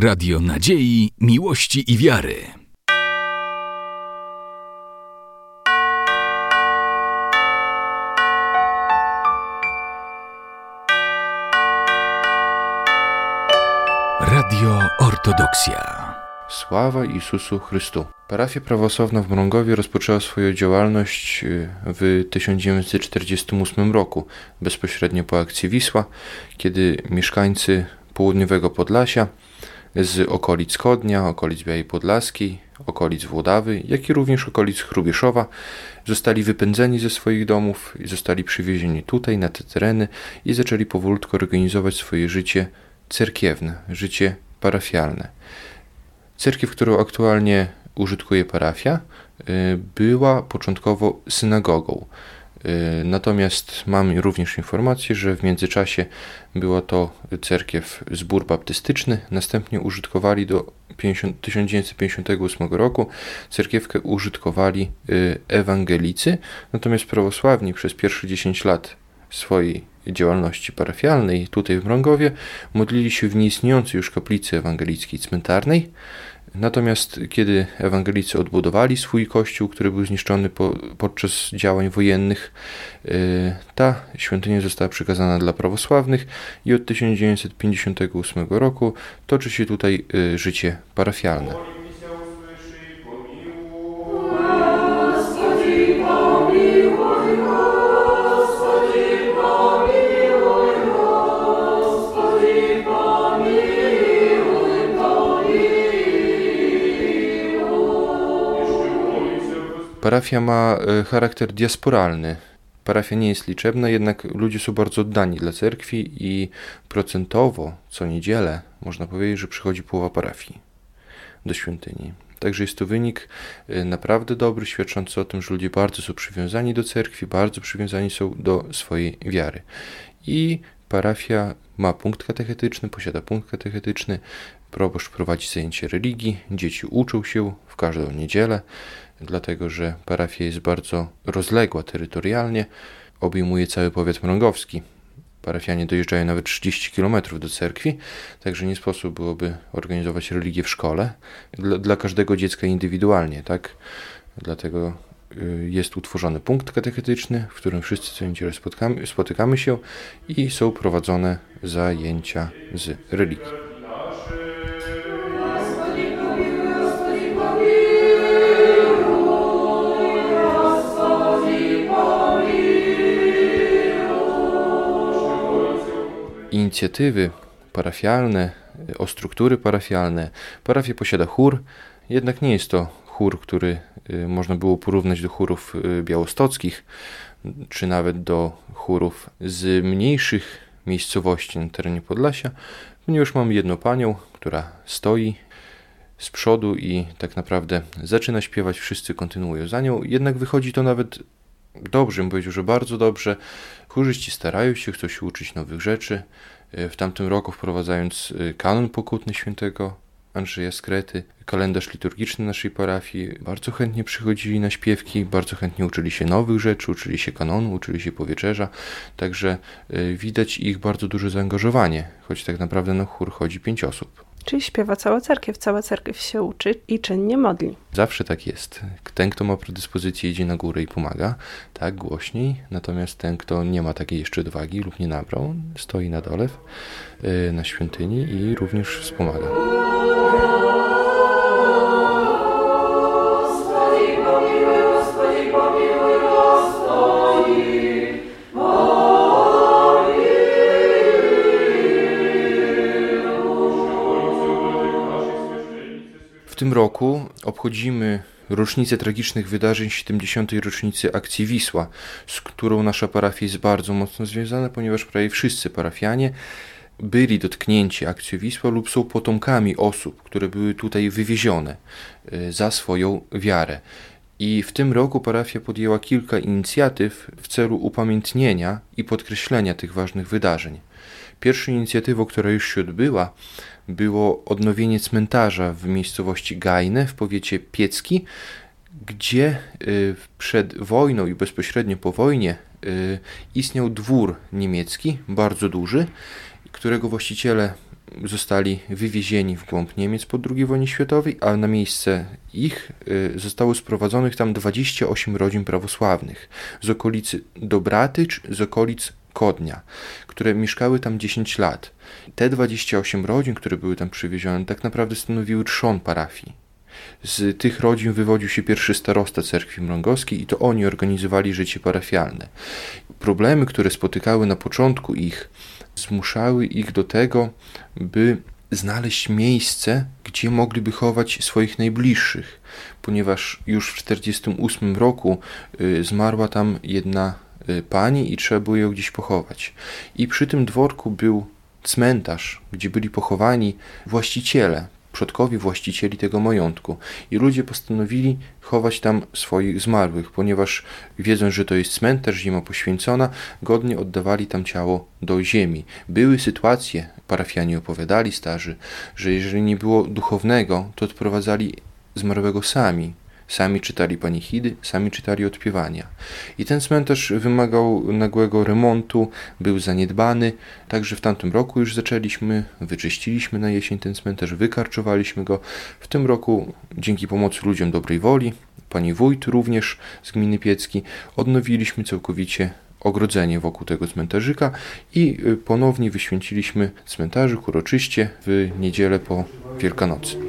Radio Nadziei, Miłości i Wiary. Radio Ortodoksja. Sława Jezusu Chrystu. Parafia prawosławna w Mrągowie rozpoczęła swoją działalność y, w 1948 roku, bezpośrednio po akcji Wisła, kiedy mieszkańcy południowego Podlasia z okolic Chodnia, okolic Białej Podlaskiej, okolic Włodawy, jak i również okolic Chrubieszowa zostali wypędzeni ze swoich domów i zostali przywiezieni tutaj na te tereny i zaczęli powolutku organizować swoje życie cerkiewne, życie parafialne. Cerkiew, którą aktualnie użytkuje parafia, y, była początkowo synagogą. Y, natomiast mam również informację, że w międzyczasie była to cerkiew zbór baptystyczny, następnie użytkowali do 50, 1958 roku cerkiewkę użytkowali y, ewangelicy, natomiast prawosławni przez pierwsze 10 lat swojej działalności parafialnej tutaj w Mrągowie modlili się w nieistniejącej już kaplicy ewangelickiej cmentarnej, Natomiast kiedy ewangelicy odbudowali swój kościół, który był zniszczony po, podczas działań wojennych, y, ta świątynia została przekazana dla prawosławnych i od 1958 roku toczy się tutaj y, życie parafialne. Parafia ma e, charakter diasporalny. Parafia nie jest liczebna, jednak ludzie są bardzo oddani dla cerkwi i procentowo co niedzielę można powiedzieć, że przychodzi połowa parafii do świątyni. Także jest to wynik e, naprawdę dobry, świadczący o tym, że ludzie bardzo są przywiązani do cerkwi, bardzo przywiązani są do swojej wiary. I parafia ma punkt katechetyczny, posiada punkt katechetyczny, proboszcz prowadzi zajęcie religii, dzieci uczą się w każdą niedzielę dlatego że parafia jest bardzo rozległa terytorialnie, obejmuje cały powiat mrągowski. Parafianie dojeżdżają nawet 30 km do cerkwi, także nie sposób byłoby organizować religię w szkole dla, dla każdego dziecka indywidualnie, tak? Dlatego jest utworzony punkt katechetyczny, w którym wszyscy co niedzielę spotykamy, się i są prowadzone zajęcia z religii. inicjatywy parafialne, o struktury parafialne. Parafia posiada chór, jednak nie jest to chór, który y, można było porównać do chórów y, białostockich, czy nawet do chórów z mniejszych miejscowości na terenie Podlasia, ponieważ mamy jedną panią, która stoi z przodu i tak naprawdę zaczyna śpiewać, wszyscy kontynuują za nią, jednak wychodzi to nawet dobrze, bym powiedział, że bardzo dobrze. Chórzyści starają się, chcą się uczyć nowych rzeczy. E, w tamtym roku wprowadzając kanon pokutny świętego Andrzeja Skrety, kalendarz liturgiczny naszej parafii, bardzo chętnie przychodzili na śpiewki, bardzo chętnie uczyli się nowych rzeczy, uczyli się kanonu, uczyli się powierzerza, także e, widać ich bardzo duże zaangażowanie, choć tak naprawdę na chór chodzi pięć osób. Czyli śpiewa cała cerkiew, cała cerkiew się uczy i czynnie modli. Zawsze tak jest. Ten, kto ma predyspozycję, idzie na górę i pomaga, tak, głośniej. Natomiast ten, kto nie ma takiej jeszcze odwagi lub nie nabrał, stoi na dole y, na świątyni i również wspomaga. Tym roku obchodzimy rocznicę tragicznych wydarzeń 70. rocznicy akcji Wisła, z którą nasza parafia jest bardzo mocno związana, ponieważ prawie wszyscy parafianie byli dotknięci akcją Wisła lub są potomkami osób, które były tutaj wywiezione y, za swoją wiarę. I w tym roku parafia podjęła kilka inicjatyw w celu upamiętnienia i podkreślenia tych ważnych wydarzeń. Pierwszą inicjatywą, która już się odbyła, było odnowienie cmentarza w miejscowości Gajne w powiecie Piecki, gdzie y, przed wojną i bezpośrednio po wojnie y, istniał dwór niemiecki, bardzo duży, którego właściciele zostali wywiezieni w głąb Niemiec po II wojnie światowej, a na miejsce ich y, zostało sprowadzonych tam 28 rodzin prawosławnych z okolicy Dobratycz, z okolic Kodnia, które mieszkały tam 10 lat. Te 28 rodzin, które były tam przywiezione, tak naprawdę stanowiły trzon parafii. Z tych rodzin wywodził się pierwszy starosta cerkwi mrągowskiej i to oni organizowali życie parafialne. Problemy, które spotykały na początku ich, zmuszały ich do tego, by znaleźć miejsce, gdzie mogliby chować swoich najbliższych, ponieważ już w 1948 roku y, zmarła tam jedna pani i trzeba było ją gdzieś pochować. I przy tym dworku był cmentarz, gdzie byli pochowani właściciele, przodkowi właścicieli tego majątku. I ludzie postanowili chować tam swoich zmarłych, ponieważ wiedząc, że to jest cmentarz, ziemia poświęcona, godnie oddawali tam ciało do ziemi. Były sytuacje, parafianie opowiadali starzy, że jeżeli nie było duchownego, to odprowadzali zmarłego sami, Sami czytali panichidy, sami czytali odpiewania. I ten cmentarz wymagał nagłego remontu, był zaniedbany, także w tamtym roku już zaczęliśmy, wyczyściliśmy na jesień ten cmentarz, wykarczowaliśmy go. W tym roku, dzięki pomocy ludziom dobrej woli, pani wójt również z gminy Piecki, odnowiliśmy całkowicie ogrodzenie wokół tego cmentarzyka i y, ponownie wyświęciliśmy cmentarzyk uroczyście w niedzielę po Wielkanocy.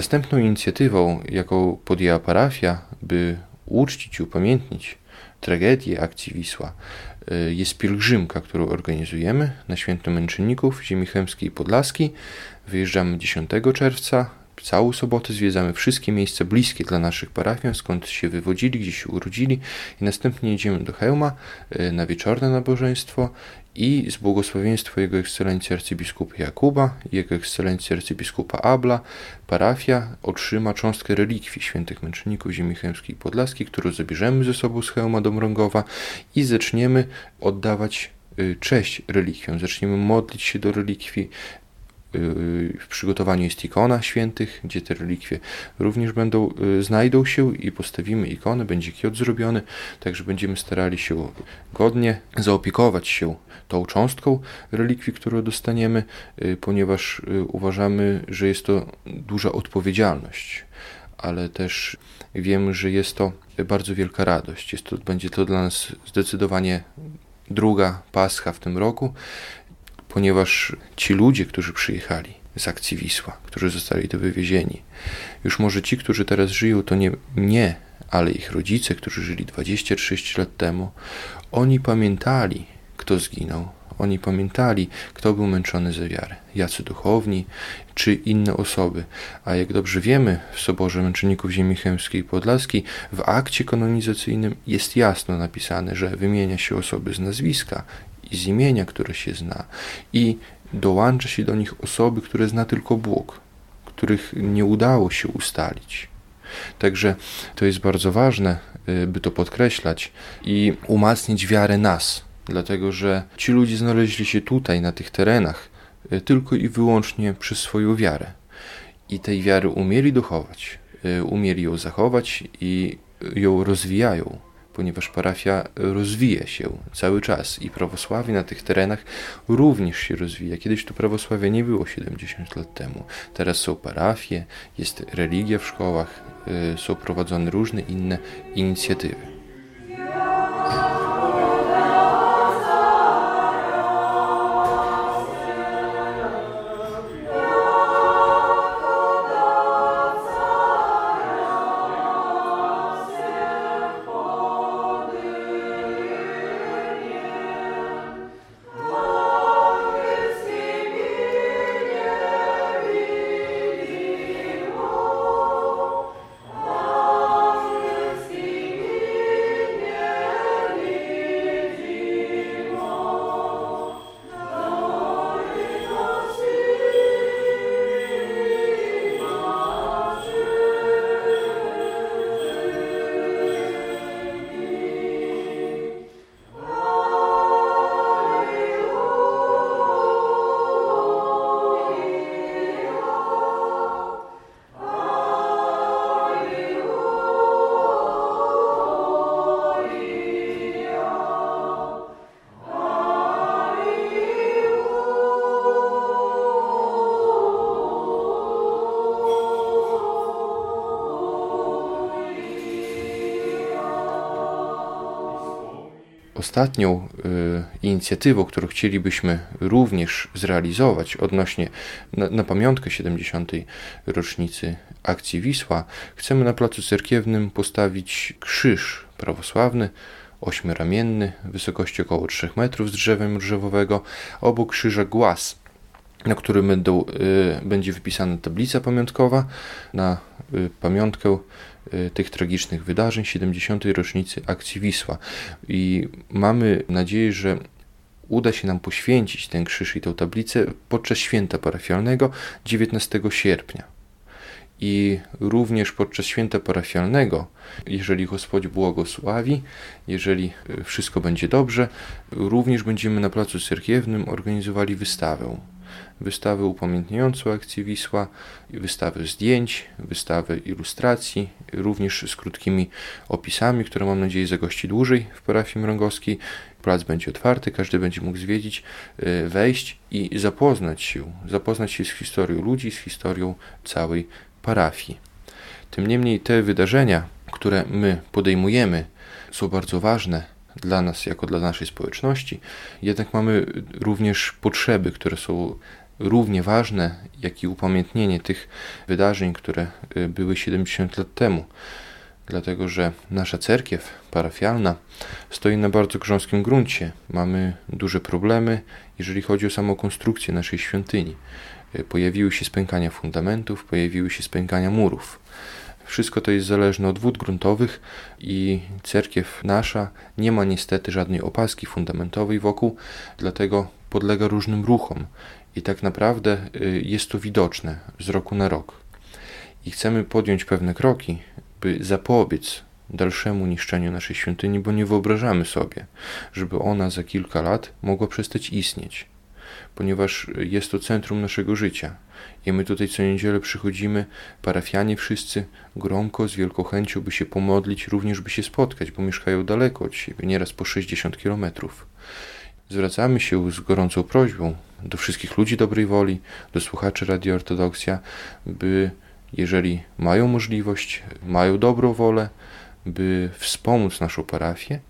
Następną inicjatywą, jaką podjęła parafia, by uczcić i upamiętnić tragedię akcji Wisła, y, jest pielgrzymka, którą organizujemy na Święto Męczenników Ziemi Chemskiej i Podlaskiej. Wyjeżdżamy 10 czerwca, całą sobotę zwiedzamy wszystkie miejsca bliskie dla naszych parafian, skąd się wywodzili, gdzie się urodzili i następnie jedziemy do Hełma y, na wieczorne nabożeństwo i z błogosławieństwa Jego Ekscelencji arcybiskupa Jakuba Jego Ekscelencji arcybiskupa Abla parafia otrzyma cząstkę relikwii świętych męczenników ziemi chełmskiej podlaskiej, którą zabierzemy ze sobą z Chełma do Mrągowa i zaczniemy oddawać y, cześć relikwiom, zaczniemy modlić się do relikwii, w przygotowaniu jest ikona świętych, gdzie te relikwie również będą, y, znajdą się i postawimy ikonę, będzie kiot zrobiony, także będziemy starali się godnie zaopiekować się tą cząstką relikwii, którą dostaniemy, y, ponieważ y, uważamy, że jest to duża odpowiedzialność, ale też wiemy, że jest to bardzo wielka radość. Jest to, będzie to dla nas zdecydowanie druga pascha w tym roku, ponieważ ci ludzie, którzy przyjechali z akcji Wisła, którzy zostali tu wywiezieni, już może ci, którzy teraz żyją, to nie, nie ale ich rodzice, którzy żyli 26 lat temu, oni pamiętali, kto zginął. Oni pamiętali, kto był męczony za wiarę, jacy duchowni, czy inne osoby. A jak dobrze wiemy, w Soborze Męczenników Ziemi Chemskiej i Podlaskiej w akcie kanonizacyjnym jest jasno napisane, że wymienia się osoby z nazwiska i z imienia, które się zna, i dołącza się do nich osoby, które zna tylko Bóg, których nie udało się ustalić. Także to jest bardzo ważne, y, by to podkreślać i umacniać wiarę nas, dlatego że ci ludzie znaleźli się tutaj, na tych terenach, y, tylko i wyłącznie przez swoją wiarę. I tej wiary umieli dochować, y, umieli ją zachować i ją rozwijają ponieważ parafia rozwija się cały czas i prawosławie na tych terenach również się rozwija. Kiedyś tu prawosławia nie było 70 lat temu. Teraz są parafie, jest religia w szkołach, y, są prowadzone różne inne inicjatywy. Ostatnią y, inicjatywą, którą chcielibyśmy również zrealizować odnośnie na, na pamiątkę 70. rocznicy akcji Wisła, chcemy na placu cerkiewnym postawić krzyż prawosławny, ośmioramienny, wysokości około 3 metrów z drzewem drzewowego, obok krzyża głaz, na którym będą, y, będzie wypisana tablica pamiątkowa na y, pamiątkę tych tragicznych wydarzeń, 70. rocznicy akcji Wisła. I mamy nadzieję, że uda się nam poświęcić ten krzyż i tę tablicę podczas święta parafialnego 19 sierpnia. I również podczas święta parafialnego, jeżeli Gospodź błogosławi, jeżeli y, wszystko będzie dobrze, również będziemy na placu cerkiewnym organizowali wystawę wystawę upamiętniającą akcję Wisła, wystawę zdjęć, wystawę ilustracji, również z krótkimi opisami, które mam nadzieję zagości dłużej w parafii mrągowskiej. Plac będzie otwarty, każdy będzie mógł zwiedzić, e, wejść i zapoznać się, zapoznać się z historią ludzi, z historią całej parafii. Tym niemniej te wydarzenia, które my podejmujemy, są bardzo ważne dla nas, jako dla naszej społeczności, jednak mamy również potrzeby, które są równie ważne, jak i upamiętnienie tych wydarzeń, które y, były 70 lat temu. Dlatego, że nasza cerkiew parafialna stoi na bardzo grząskim gruncie. Mamy duże problemy, jeżeli chodzi o samą konstrukcję naszej świątyni. Y, pojawiły się spękania fundamentów, pojawiły się spękania murów. Wszystko to jest zależne od wód gruntowych i cerkiew nasza. Nie ma niestety żadnej opaski fundamentowej wokół, dlatego podlega różnym ruchom. I tak naprawdę y, jest to widoczne z roku na rok. I chcemy podjąć pewne kroki, by zapobiec dalszemu niszczeniu naszej świątyni, bo nie wyobrażamy sobie, żeby ona za kilka lat mogła przestać istnieć, ponieważ jest to centrum naszego życia. I my tutaj co niedzielę przychodzimy, parafianie wszyscy, gromko, z wielką chęcią, by się pomodlić, również by się spotkać, bo mieszkają daleko od siebie, nieraz po 60 kilometrów. Zwracamy się z gorącą prośbą do wszystkich ludzi dobrej woli, do słuchaczy Radio Ortodoksja, by jeżeli mają możliwość, mają dobrą wolę, by wspomóc naszą parafię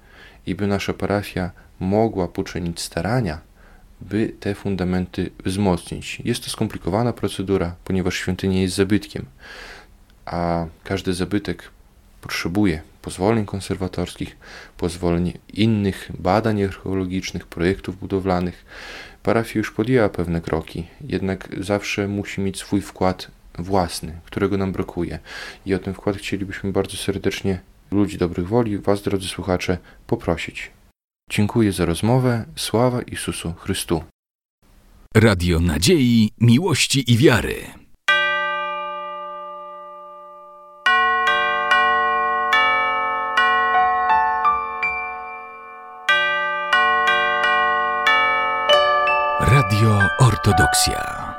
i by nasza parafia mogła poczynić starania, by te fundamenty wzmocnić. Jest to skomplikowana procedura, ponieważ świątynia jest zabytkiem, a każdy zabytek potrzebuje pozwoleń konserwatorskich, pozwoleń innych badań archeologicznych, projektów budowlanych. Parafia już podjęła pewne kroki, jednak zawsze musi mieć swój wkład własny, którego nam brakuje. I o ten wkład chcielibyśmy bardzo serdecznie ludzi dobrych woli, Was, drodzy słuchacze, poprosić. Dziękuję za rozmowę. Sława Jezusu Chrystu. Radio Nadziei, Miłości i Wiary. Radio Ortodoksja.